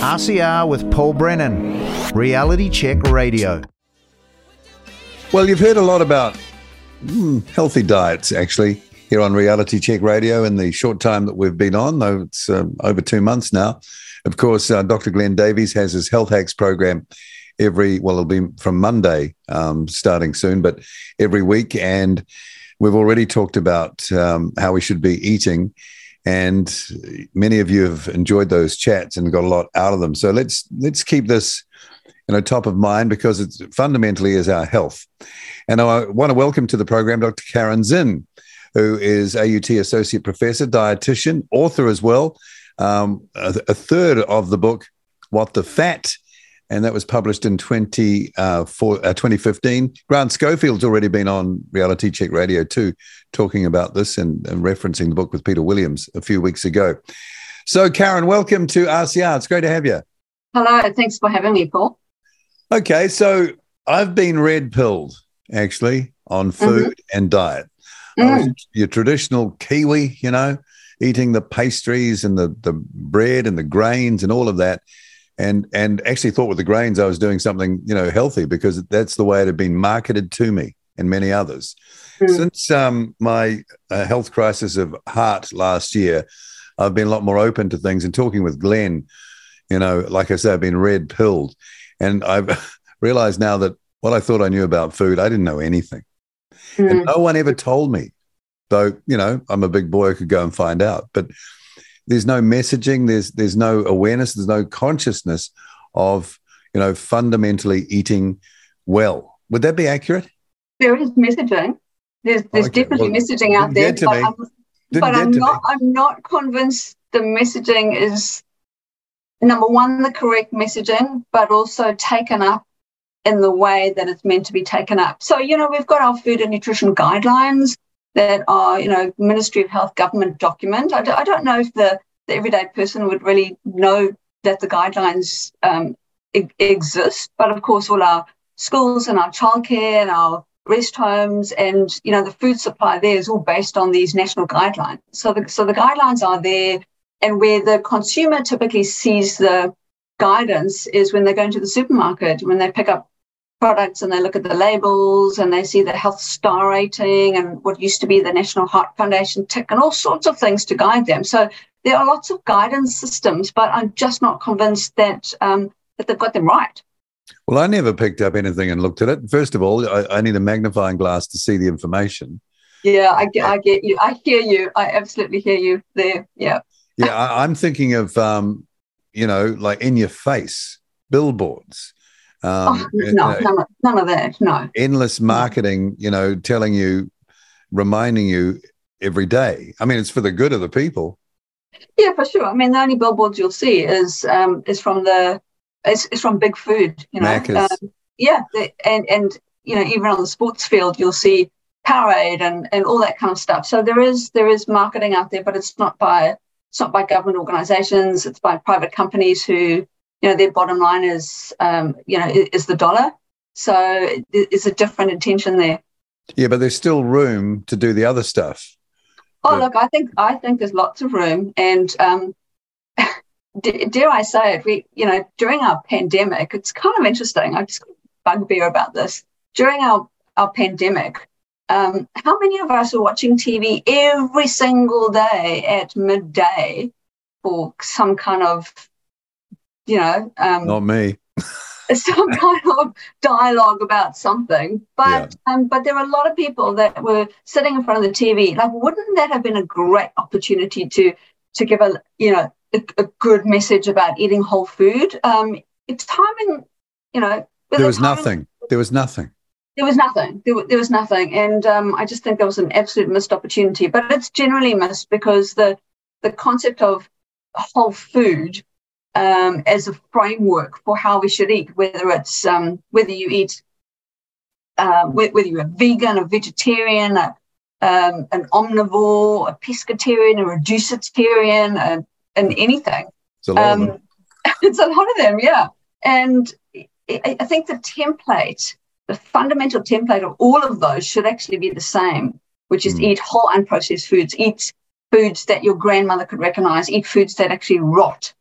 RCR with Paul Brennan, Reality Check Radio. Well, you've heard a lot about mm, healthy diets, actually, here on Reality Check Radio in the short time that we've been on, though it's um, over two months now. Of course, uh, Dr. Glenn Davies has his Health Hacks program every, well, it'll be from Monday um, starting soon, but every week. And we've already talked about um, how we should be eating and many of you have enjoyed those chats and got a lot out of them. So let's let's keep this you know top of mind because it fundamentally is our health. And I want to welcome to the program Dr. Caryn Zinn, who is AUT Associate Professor, dietitian, author as well. Um, a, a third of the book, What the Fat and that was published in 20, uh, for, uh, 2015. Grant Schofield's already been on Reality Check Radio too, talking about this and, and, referencing the book with Peter Williams a few weeks ago. So, Caryn, welcome to RCR. It's great to have you. Hello, thanks for having me, Paul. Okay, so I've been red pilled actually on mm-hmm. food mm-hmm. and diet. Mm. your traditional Kiwi, you know, eating the pastries and the, the bread and the grains and all of that and and actually thought with the grains I was doing something you know healthy because that's the way it had been marketed to me and many others. Mm. Since um, my uh, health crisis of heart last year, I've been a lot more open to things and talking with Glenn. You know, like I said, I've been red pilled, and I've realized now that what I thought I knew about food, I didn't know anything, mm. and hmm. no one ever told me. Though you know, I'm a big boy, I could go and find out, but there's no messaging, there's there's no awareness, there's no consciousness of you know fundamentally eating well. Would that be accurate? There is messaging. There's there's okay. definitely well, messaging out there, but, I'm, but I'm not me. I'm not convinced the messaging is number one the correct messaging, but also taken up in the way that it's meant to be taken up. So you know we've got our food and nutrition guidelines that are, you know, Ministry of Health government document. I d- I don't know if the, the everyday person would really know that the guidelines um, e- exist, but of course, all our schools and our childcare and our rest homes and you know the food supply there is all based on these national guidelines. So the so the guidelines are there, and where the consumer typically sees the guidance is when they go into the supermarket when they pick up products and they look at the labels and they see the health star rating and what used to be the National Heart Foundation tick and all sorts of things to guide them. So there are lots of guidance systems, but I'm just not convinced that um, that they've got them right. Well, I never picked up anything and looked at it. First of all, I, I need a magnifying glass to see the information. Yeah, I get, I get you. I hear you. I absolutely hear you there. Yeah. Yeah, I, I'm thinking of, um, you know, like in your face billboards um, oh, no, none of, none of that. No. Endless marketing, you know, telling you, reminding you every day. I mean, it's for the good of the people. Yeah, for sure. I mean, the only billboards you'll see is um, is from the is, is from big food. You know, um, yeah, the, and and you know, even on the sports field, you'll see Powerade and and all that kind of stuff. So there is there is marketing out there, but it's not by it's not by government organisations. It's by private companies who you know their bottom line is um, you know is the dollar. So it's a different intention there. Yeah but there's still room to do the other stuff. Oh look i think i think there's lots of room. And um, dare i say it we you know during our pandemic it's kind of interesting i just got bugbear about this. During our our pandemic um, how many of us are watching tv every single day at midday for some kind of you know, um, not me. It's some kind of dialogue about something. But yeah. um, but there are a lot of people that were sitting in front of the TV. Like, wouldn't that have been a great opportunity to to give a you know a, a good message about eating whole food? Um, it's timing, you know. There was timing, nothing. There was nothing. There was nothing. There, there was nothing, and um, I just think there was an absolute missed opportunity. But it's generally missed because the the concept of whole food um, as a framework for how we should eat, whether it's um, whether you eat, uh, whether you're a vegan, a vegetarian, a, um, an omnivore, a pescatarian, a reducitarian, a, and anything. It's a lot of them. it's a lot of them, yeah. And I think the template, the fundamental template of all of those should actually be the same, which is mm. eat whole unprocessed foods, eat foods that your grandmother could recognize, eat foods that actually rot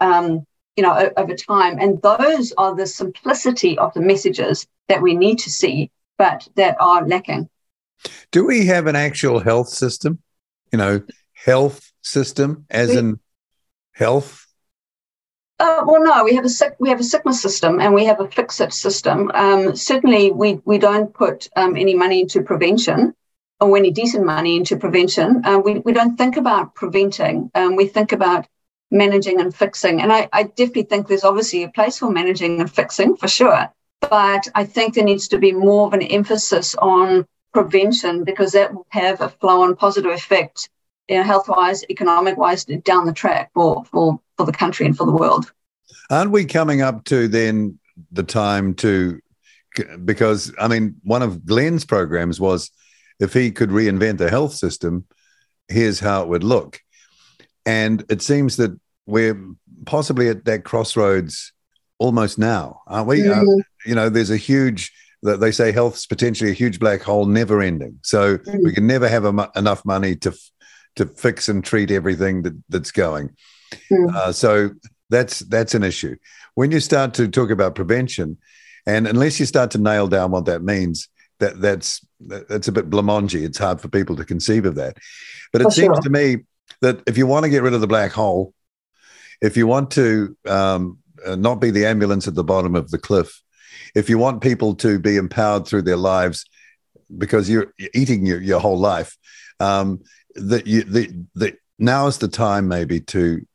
um, you know, over time. And those are the simplicity of the messages that we need to see, but that are lacking. Do we have an actual health system? You know, health system as we, in health uh, well, no, we have a sick, we have a sickness system and we have a fix it system. Um, certainly, we we don't put um, any money into prevention or any decent money into prevention. Uh, we we don't think about preventing. Um, we think about managing and fixing. And I, I definitely think there's obviously a place for managing and fixing for sure. But I think there needs to be more of an emphasis on prevention because that will have a flow on positive effect you know, health wise, economic wise, down the track for, for, for the country and for the world. Aren't we coming up to then the time to, because I mean, one of Glenn's programs was if he could reinvent the health system, here's how it would look. And it seems that we're possibly at that crossroads almost now, aren't we? Uh, mm-hmm. Uh, you know, there's a huge, that they say health's potentially a huge black hole, never ending. So mm-hmm. we can never have enough money to to fix and treat everything that, that's going. Mm. Uh, so that's that's an issue. When you start to talk about prevention, and unless you start to nail down what that means, that that's that's a bit blamongy. It's hard for people to conceive of that. But it seems sure. to me that if you want to get rid of the black hole, if you want to um, uh, not be the ambulance at the bottom of the cliff, if you want people to be empowered through their lives because you're eating your, your whole life, um, that you the the now is the time maybe to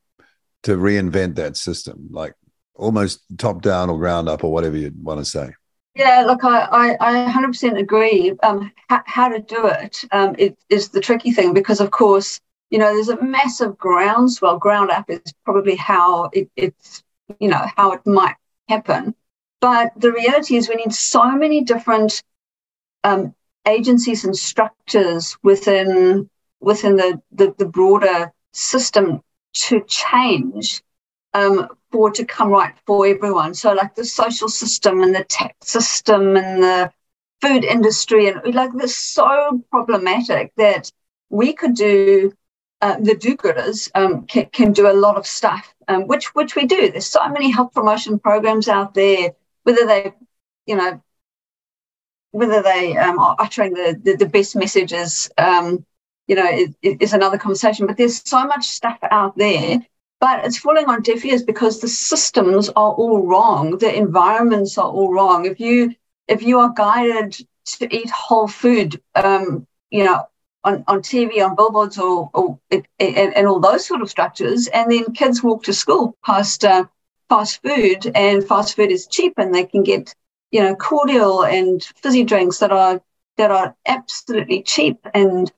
to reinvent that system, like almost top down or ground up or whatever you want to say. Yeah, look, I, I, I 100% agree. Um, ha- how to do it um, it is the tricky thing because, of course, you know, there's a massive groundswell. Ground up is probably how it, it's, you know, how it might happen. But the reality is, we need so many different um, agencies and structures within within the, the, the broader system to change um, for to come right for everyone. So like the social system and the tax system and the food industry and like this so problematic that we could do uh, the do-gooders um, can, can, do a lot of stuff, um, which which we do. There's so many health promotion programs out there, whether they, you know, whether they um, are uttering the, the, the best messages um, you know, is, is another conversation. But there's so much stuff out there, but it's falling on deaf ears because the systems are all wrong. The environments are all wrong. If you if you are guided to eat whole food, um, you know, on, on TV, on billboards, or, or and, and, all those sort of structures, and then kids walk to school past uh, fast food, and fast food is cheap, and they can get you know cordial and fizzy drinks that are that are absolutely cheap and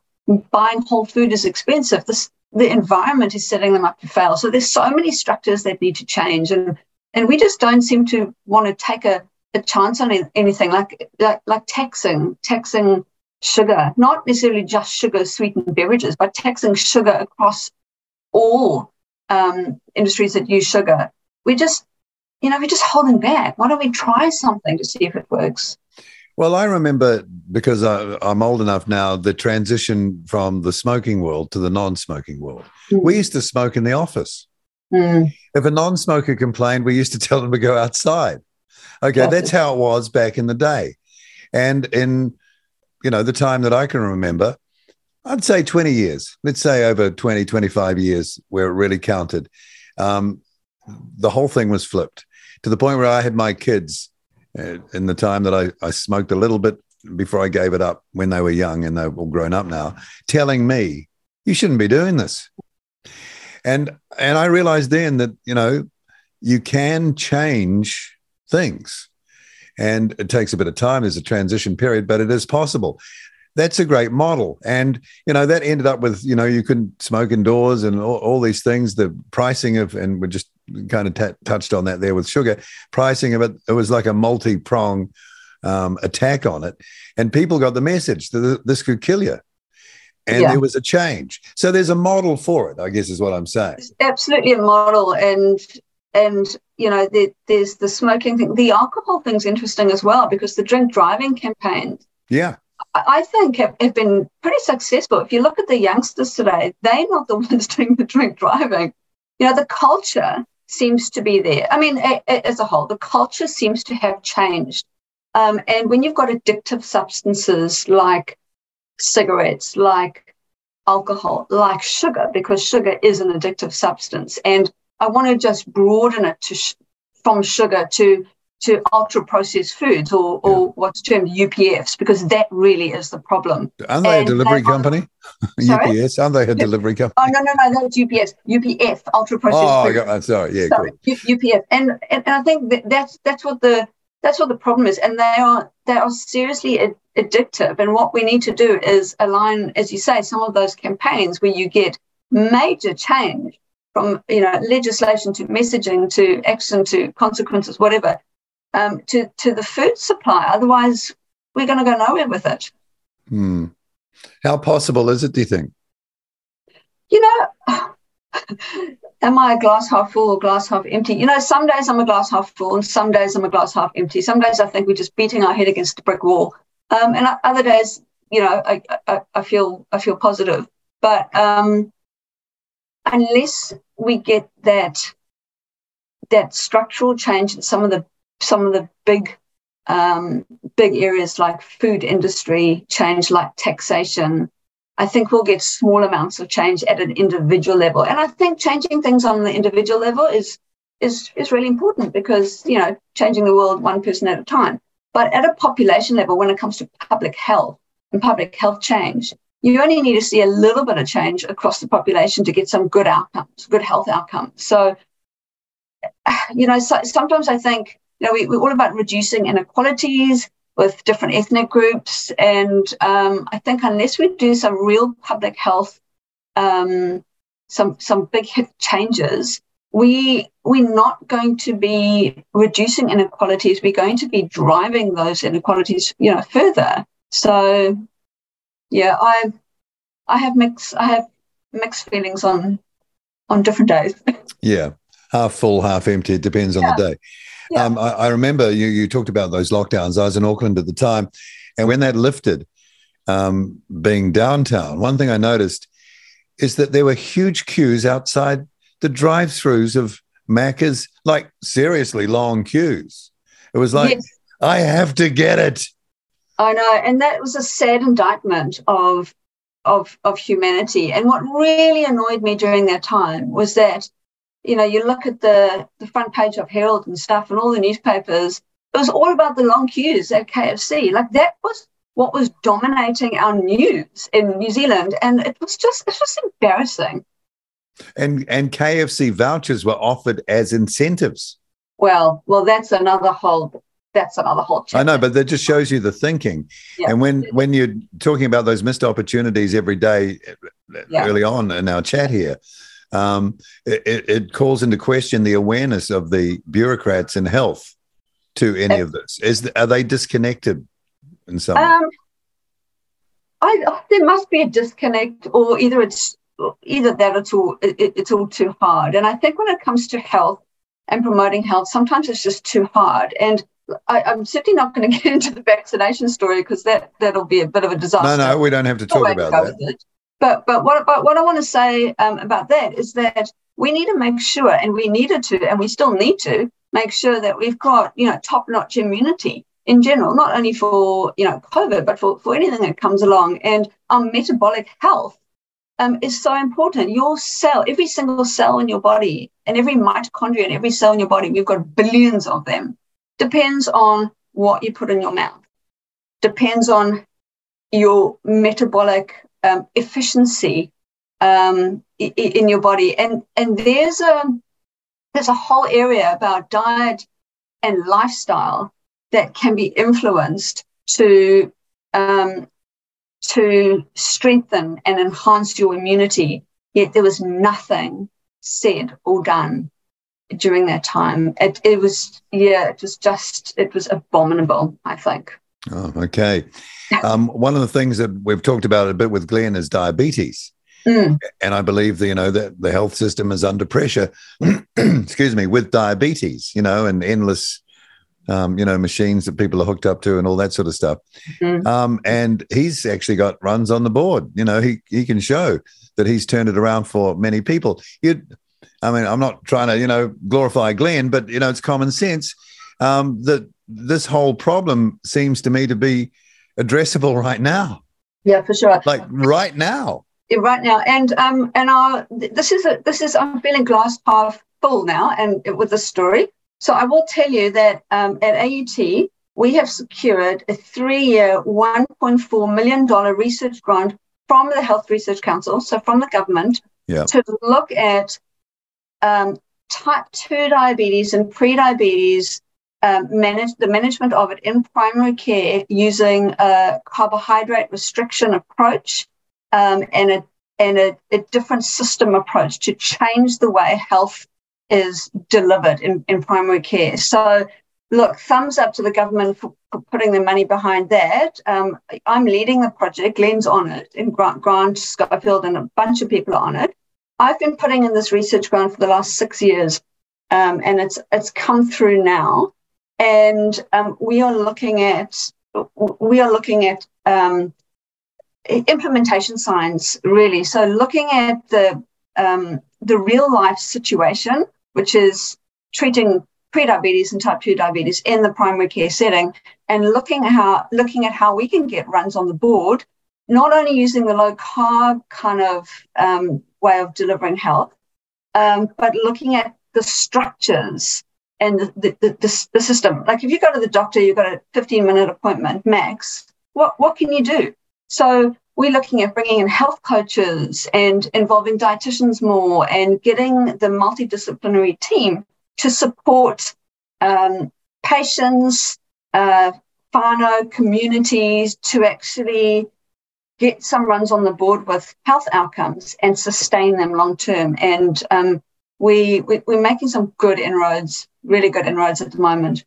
buying whole food is expensive. This, the environment is setting them up to fail. So there's so many structures that need to change, and and we just don't seem to want to take a, a chance on anything like, like like taxing taxing sugar, not necessarily just sugar sweetened beverages, but taxing sugar across all um, industries that use sugar. We're just you know we're just holding back. Why don't we try something to see if it works? Well, I remember because I, am old enough now, the transition from the smoking world to the non smoking world. Mm. We used to smoke in the office. Mm. If a non smoker complained, we used to tell them to go outside. Okay, that's how it was back in the day. And in, you know, the time that I can remember, I'd say 20 years, let's say over 20, 25 years where it really counted. Um, the whole thing was flipped to the point where I had my kids uh, in the time that I, I smoked a little bit before I gave it up when they were young and they're all grown up now, telling me, you shouldn't be doing this. And and I realized then that, you know, you can change things. And it takes a bit of time. There's a transition period, but it is possible that's a great model. And, you know, that ended up with, you know, you couldn't smoke indoors and all, all these things, the pricing of, and we just kind of t- touched on that there with sugar, pricing of it, it was like a multi prong um, attack on it. And people got the message that this could kill you. And yeah. there was a change. So there's a model for it, I guess is what I'm saying. It's absolutely a model. And, and, you know, the, there's the smoking thing. The alcohol thing's interesting as well because the drink driving campaign yeah I think have, have, been pretty successful. If you look at the youngsters today, they're not the ones doing the drink driving. You know, the culture seems to be there. I mean, a, a, as a whole, the culture seems to have changed. Um, and when you've got addictive substances like cigarettes, like alcohol, like sugar, because sugar is an addictive substance, and I want to just broaden it to sh- from sugar to to ultra processed foods or, or yeah. what's termed UPFs because that really is the problem. Aren't they and a delivery company? UPS? Aren't they a delivery company? Oh no no no that's UPS UPF ultra processed. Oh, I got that. Sorry, yeah, sorry, cool. UPF, and, and I think that that's that's what the that's what the problem is, and they are they are seriously ad- addictive. And what we need to do is align, as you say, some of those campaigns where you get major change from you know legislation to messaging to action to consequences, whatever, um, to to the food supply. Otherwise, we're going to go nowhere with it. Hmm. How possible is it? Do you think? You know, am I a glass half full or glass half empty? You know, some days I'm a glass half full, and some days I'm a glass half empty. Some days I think we're just beating our head against a brick wall, um, and other days, you know, I, I, I feel I feel positive. But um, unless we get that that structural change in some of the some of the big um, big areas like food industry change, like taxation, I think we'll get small amounts of change at an individual level. And I think changing things on the individual level is is is really important because you know changing the world one person at a time. But at a population level, when it comes to public health and public health change, you only need to see a little bit of change across the population to get some good outcomes, good health outcomes. So, you know, so, sometimes I think you know, we, we're all about reducing inequalities with different ethnic groups. And um, I think unless we do some real public health, um, some some big changes, we we're not going to be reducing inequalities. We're going to be driving those inequalities, you know, further. So, yeah, I I have mixed I have mixed feelings on on different days. yeah, half full, half empty. It depends on yeah. the day. Yeah. Um, I, I, remember you, you talked about those lockdowns. I was in Auckland at the time. And when that lifted, um, being downtown, one thing I noticed is that there were huge queues outside the drive throughs of Macca's, like seriously long queues. It was like, yes. I have to get it. I know. And that was a sad indictment of of of humanity. And what really annoyed me during that time was that you know, you look at the, the front page of Herald and stuff and all the newspapers, it was all about the long queues at KFC. Like that was what was dominating our news in New Zealand. And it was just, it was embarrassing. And and KFC vouchers were offered as incentives. Well, well, that's another whole that's another whole chapter. I know, but that just shows you the thinking. Yeah. And when when you're talking about those missed opportunities every day yeah. early on in our chat here, um, it, it, calls into question the awareness of the bureaucrats in health to any of this. Is are they disconnected in some? Um, I, there must be a disconnect, or either it's either that it's all it, it's all too hard. And I think when it comes to health and promoting health, sometimes it's just too hard. And I, am certainly not going to get into the vaccination story because that that'll be a bit of a disaster. No, no, we don't have to talk about that. But but what but what I want to say um, about that is that we need to make sure, and we needed to, and we still need to make sure that we've got you know top notch immunity in general, not only for you know COVID, but for for anything that comes along, and our metabolic health. Um, is so important. Your cell, every single cell in your body, and every mitochondria in every cell in your body, we've got billions of them, depends on what you put in your mouth, depends on your metabolic um, efficiency um, in, your body. And and there's a there's a whole area about diet and lifestyle that can be influenced to um, to strengthen and enhance your immunity. Yet there was nothing said or done during that time. It, it was yeah, it was just it was abominable. I think. Oh, okay. Um, one of the things that we've talked about a bit with Glenn is diabetes. Mm. And I believe that, you know, that the health system is under pressure, excuse me, with diabetes, you know, and endless, um, you know, machines that people are hooked up to and all that sort of stuff. Mm. Um, and he's actually got runs on the board. You know, he, he can show that he's turned it around for many people. You'd, I mean, I'm not trying to, you know, glorify Glenn, but you know, it's common sense um, that this whole problem seems to me to be addressable right now. Yeah, for sure. Like right now. Yeah, right now, and um, and our this is a, this is I'm feeling glass half full now, and with the story. So I will tell you that um, at AUT we have secured a three-year, 1.4 million dollar research grant from the Health Research Council, so from the government, yeah. to look at um, type 2 diabetes and pre-diabetes um, manage the management of it in primary care using a carbohydrate restriction approach um, and a and a, a, different system approach to change the way health is delivered in, in primary care. So, look, thumbs up to the government for, for putting the money behind that. Um, I'm leading the project. Glenn's on it, and Grant, Grant Schofield and a bunch of people are on it. I've been putting in this research grant for the last six years, um, and it's it's come through now and um, we are looking at we are looking at um, implementation science really. So looking at the um, the real life situation, which is treating prediabetes and type 2 diabetes in the primary care setting and looking how looking at how we can get runs on the board not only using the low carb kind of um, way of delivering health um, but looking at the structures and the, the, the, the, system. Like if you go to the doctor, you've got a 15 minute appointment max. What, what can you do? So we're looking at bringing in health coaches and involving dietitians more and getting the multidisciplinary team to support um, patients, uh, whānau communities to actually get some runs on the board with health outcomes and sustain them long term. And um, we, we, we're making some good inroads really good inroads at the moment.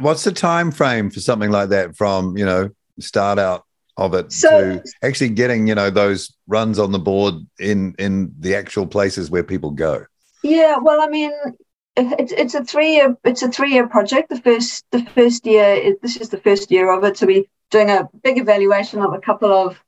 What's the time frame for something like that from, you know, start out of it so, to actually getting, you know, those runs on the board in in the actual places where people go? Yeah, well, I mean, it's it's a three year it's a three year project. The first the first year this is the first year of it, so we're doing a big evaluation of a couple of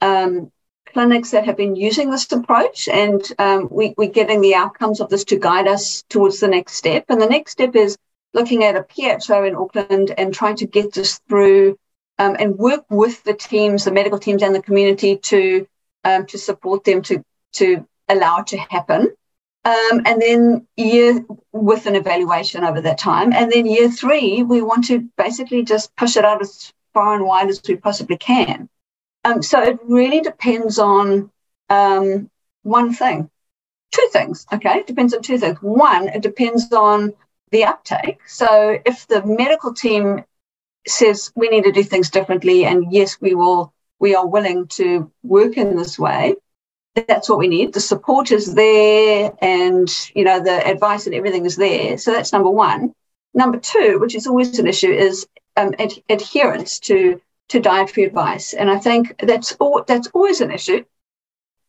um, clinics that have been using this approach, and um, we, we're getting the outcomes of this to guide us towards the next step. And the next step is looking at a PHO in Auckland and trying to get this through um, and work with the teams, the medical teams, and the community to um, to support them to to allow it to happen. Um, and then year with an evaluation over that time, and then year three, we want to basically just push it out as far and wide as we possibly can. Um, so it really depends on um, one thing, two things. Okay, it depends on two things. One, it depends on the uptake. So if the medical team says we need to do things differently, and yes, we will, we are willing to work in this way. That's what we need. The support is there, and you know the advice and everything is there. So that's number one. Number two, which is always an issue, is um, ad- adherence to to dietary advice. And I think that's all, that's always an issue.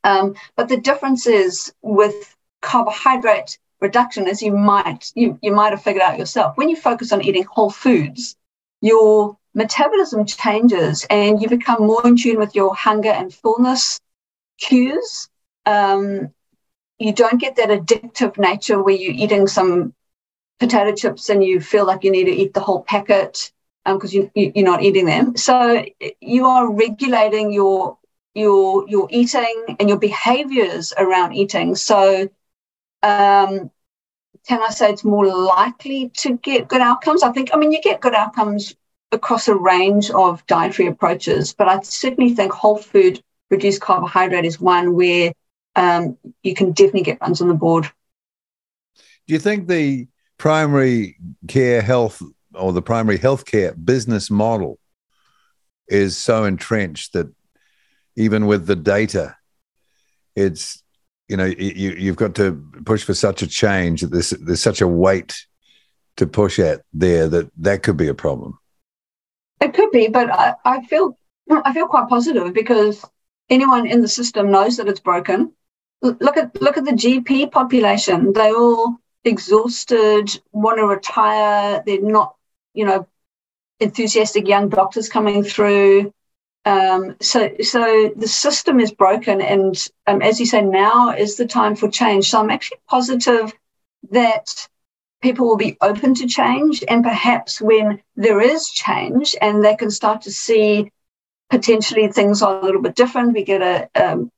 Um, but the difference is with carbohydrate reduction, as you might you, you might have figured out yourself, when you focus on eating whole foods, your metabolism changes and you become more in tune with your hunger and fullness cues. Um, you don't get that addictive nature where you're eating some potato chips and you feel like you need to eat the whole packet because um, you, you, are not eating them. So you are regulating your your your eating and your behaviors around eating. So um, can I say it's more likely to get good outcomes? I think, I mean, you get good outcomes across a range of dietary approaches, but I certainly think whole food reduced carbohydrate is one where um, you can definitely get runs on the board. Do you think the primary care health or the primary healthcare business model is so entrenched that even with the data, it's you know you you've got to push for such a change that there's there's such a weight to push at there that that could be a problem. It could be, but I, I feel I feel quite positive because anyone in the system knows that it's broken. Look at look at the GP population; they all exhausted, want to retire. They're not you know, enthusiastic young doctors coming through. Um, so, so the system is broken, and um, as you say, now is the time for change. So, I'm actually positive that people will be open to change, and perhaps when there is change, and they can start to see potentially things are a little bit different. We get a um,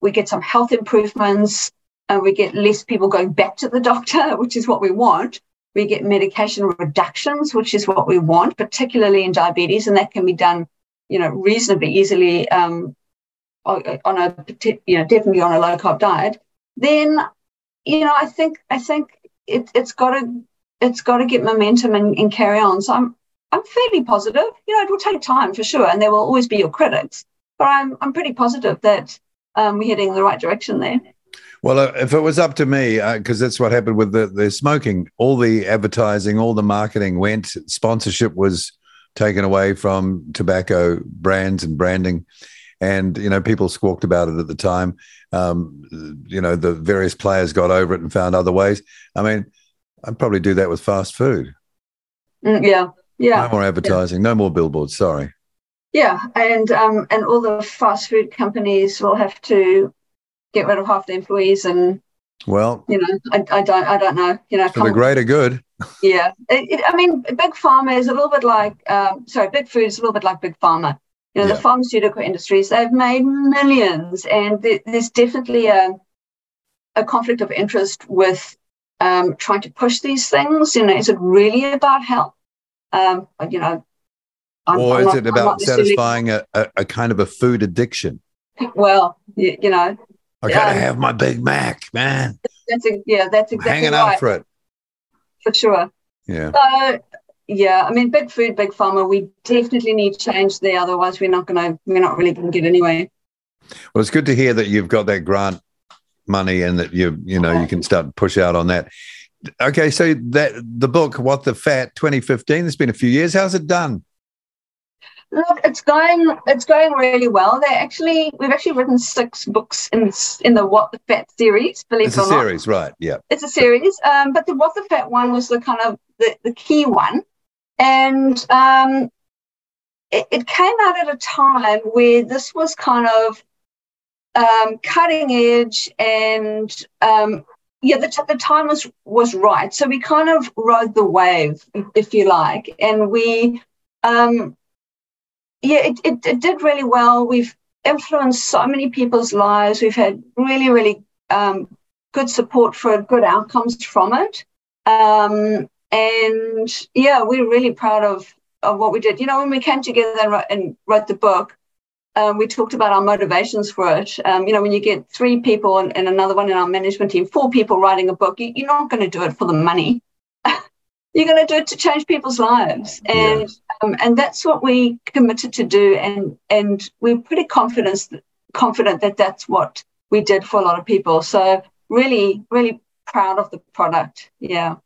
we get some health improvements, and we get less people going back to the doctor, which is what we want. We get medication reductions, which is what we want, particularly in diabetes, and that can be done, you know, reasonably easily um, on a, you know, definitely on a low carb diet. Then, you know, I think I think it, has got to it's got to get momentum and, and carry on. So I'm I'm fairly positive. You know, it will take time for sure, and there will always be your critics, but I'm I'm pretty positive that um, we're heading in the right direction there. Well, uh, if it was up to me, because uh, that's what happened with the, the smoking, all the advertising, all the marketing went, sponsorship was taken away from tobacco brands and branding. And, you know, people squawked about it at the time. Um, you know, the various players got over it and found other ways. I mean, I'd probably do that with fast food. Mm, yeah. Yeah. No more advertising, yeah. no more billboards. Sorry. Yeah, and um, and all the fast food companies will have to get rid of half the employees and well you know i, I don't i don't know you know for the greater good. Yeah. It, it, i mean big pharma is a little bit like um, sorry big food is a little bit like big pharma. You know yeah. the pharmaceutical industries they've made millions and th- there's definitely a, a conflict of interest with um, trying to push these things. You know is it really about health? Um, you know I'm, or I'm is not, it about satisfying a, a, a kind of a food addiction? Well you, you know I gotta have my Big Mac, man. That's a, yeah, that's exactly I'm hanging right. out for it. For sure. Yeah. So yeah, I mean, big food, big pharma. We definitely need change there. Otherwise, we're not gonna, we're not really gonna get anywhere. Well, it's good to hear that you've got that grant money and that you, you know, you can start to push out on that. Okay, so that the book, What the Fat, 2015. It's been a few years. How's it done? Look, it's going it's going really well. They actually we've actually written six books in in the What the Fat series. Believe it's it or not, series, right? Yeah, it's a series. Um, but the What the Fat one was the kind of the, the key one, and um, it, it came out at a time where this was kind of um, cutting edge and um, yeah, the, t- the time was was right. So we kind of rode the wave, if you like, and we um, yeah, it, it, it did really well. We've influenced so many people's lives. We've had really, really um, good support for good outcomes from it. Um, and yeah, we're really proud of, of what we did. You know, when we came together and wrote, and wrote the book, um, we talked about our motivations for it. Um, you know, when you get three people and, and, another one in our management team, four people writing a book, you, are not going to do it for the money. you're going to do it to change people's lives and yeah. Um, and that's what we committed to do and and we're pretty confident confident that that's what we did for a lot of people so really really proud of the product yeah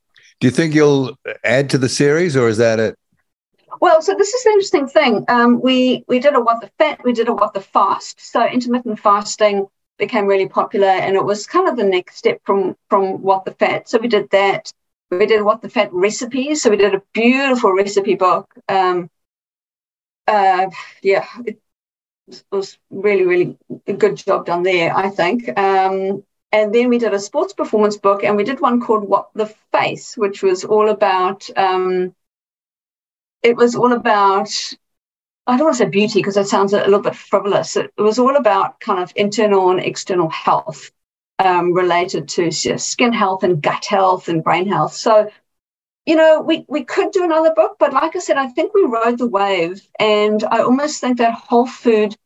do you think you'll add to the series or is that it well, so this is the interesting thing. Um, we we did a what the fat, we did a what the fast. So intermittent fasting became really popular, and it was kind of the next step from from what the fat. So we did that we did what the fat recipes. So we did a beautiful recipe book. Um, uh, yeah, it was really, really a good job done there, I think. Um, and then we did a sports performance book, and we did one called What the Face, which was all about. Um, it was all about. I don't want to say beauty because that sounds a little bit frivolous. It was all about kind of internal and external health um, related to skin health and gut health and brain health. So, you know, we, we could do another book, but like I said, I think we rode the wave. And I almost think that whole food,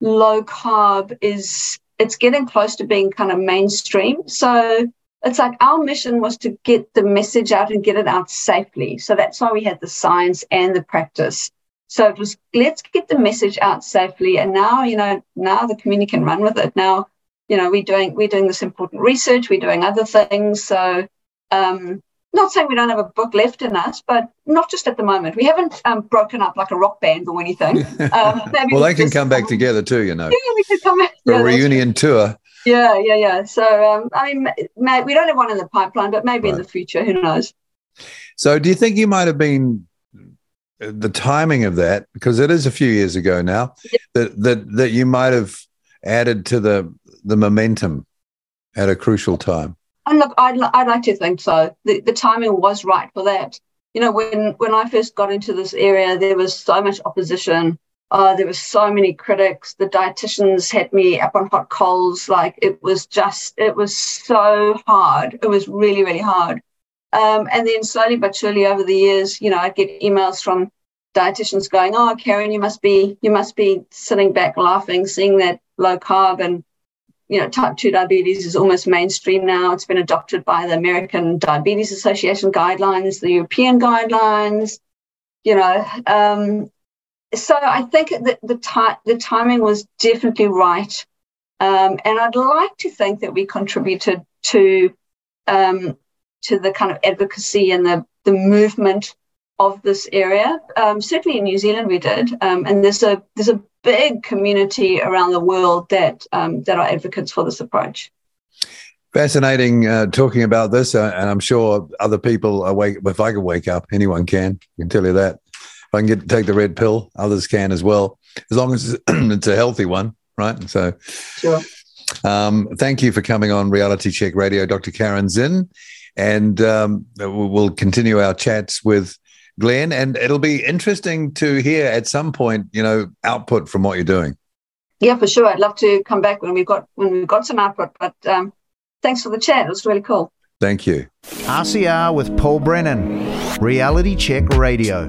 low carb is, it's getting close to being kind of mainstream. So it's like our mission was to get the message out and get it out safely. So that's why we had the science and the practice. So it was let's get the message out safely. And now, you know, now the community can run with it. Now you know, we're doing we're doing this important research, we're doing other things. So um, not saying we don't have a book left in us, but not just at the moment. We haven't um, broken up like a rock band or anything. Um, well, they can come back together too, you know. Yeah, we could come back. For yeah, a reunion tour. Yeah, yeah, yeah. So, um, I mean, may, we don't have one in the pipeline, but maybe right. in the future, who knows? So, do you think you might have been the timing of that because it is a few years ago now that that that you might have added to the the momentum at a crucial time. And look, I'd, I'd like to think so. The, the timing was right for that. You know, when when I first got into this area, there was so much opposition. Uh, there were so many critics. The dietitians had me up on hot coals. Like it was just, it was so hard. It was really, really hard. Um, and then slowly but surely over the years, you know, I'd get emails from dietitians going, "Oh, Caryn, you must be you must be sitting back laughing, seeing that low carb and you know type two diabetes is almost mainstream now. It's been adopted by the American Diabetes Association guidelines, the European guidelines. You know, um, so I think that the ti- the timing was definitely right, um, and I'd like to think that we contributed to um, to the kind of advocacy and the, the movement of this area. Um, certainly in New Zealand, we did, um, and there's a there's a big community around the world that um, that are advocates for this approach. Fascinating uh, talking about this, uh, and I'm sure other people are wake. If I can wake up, anyone can. I can tell you that. If I can get take the red pill, others can as well, as long as it's a healthy one, right? So, sure. Um, thank you for coming on Reality Check Radio, Dr. Caryn Zinn. And um, we'll continue our chats with Glenn. And it'll be interesting to hear at some point, you know, output from what you're doing. Yeah, for sure. I'd love to come back when we've got when we've got some output. But um, thanks for the chat. It was really cool. Thank you. RCR with Paul Brennan, Reality Check Radio.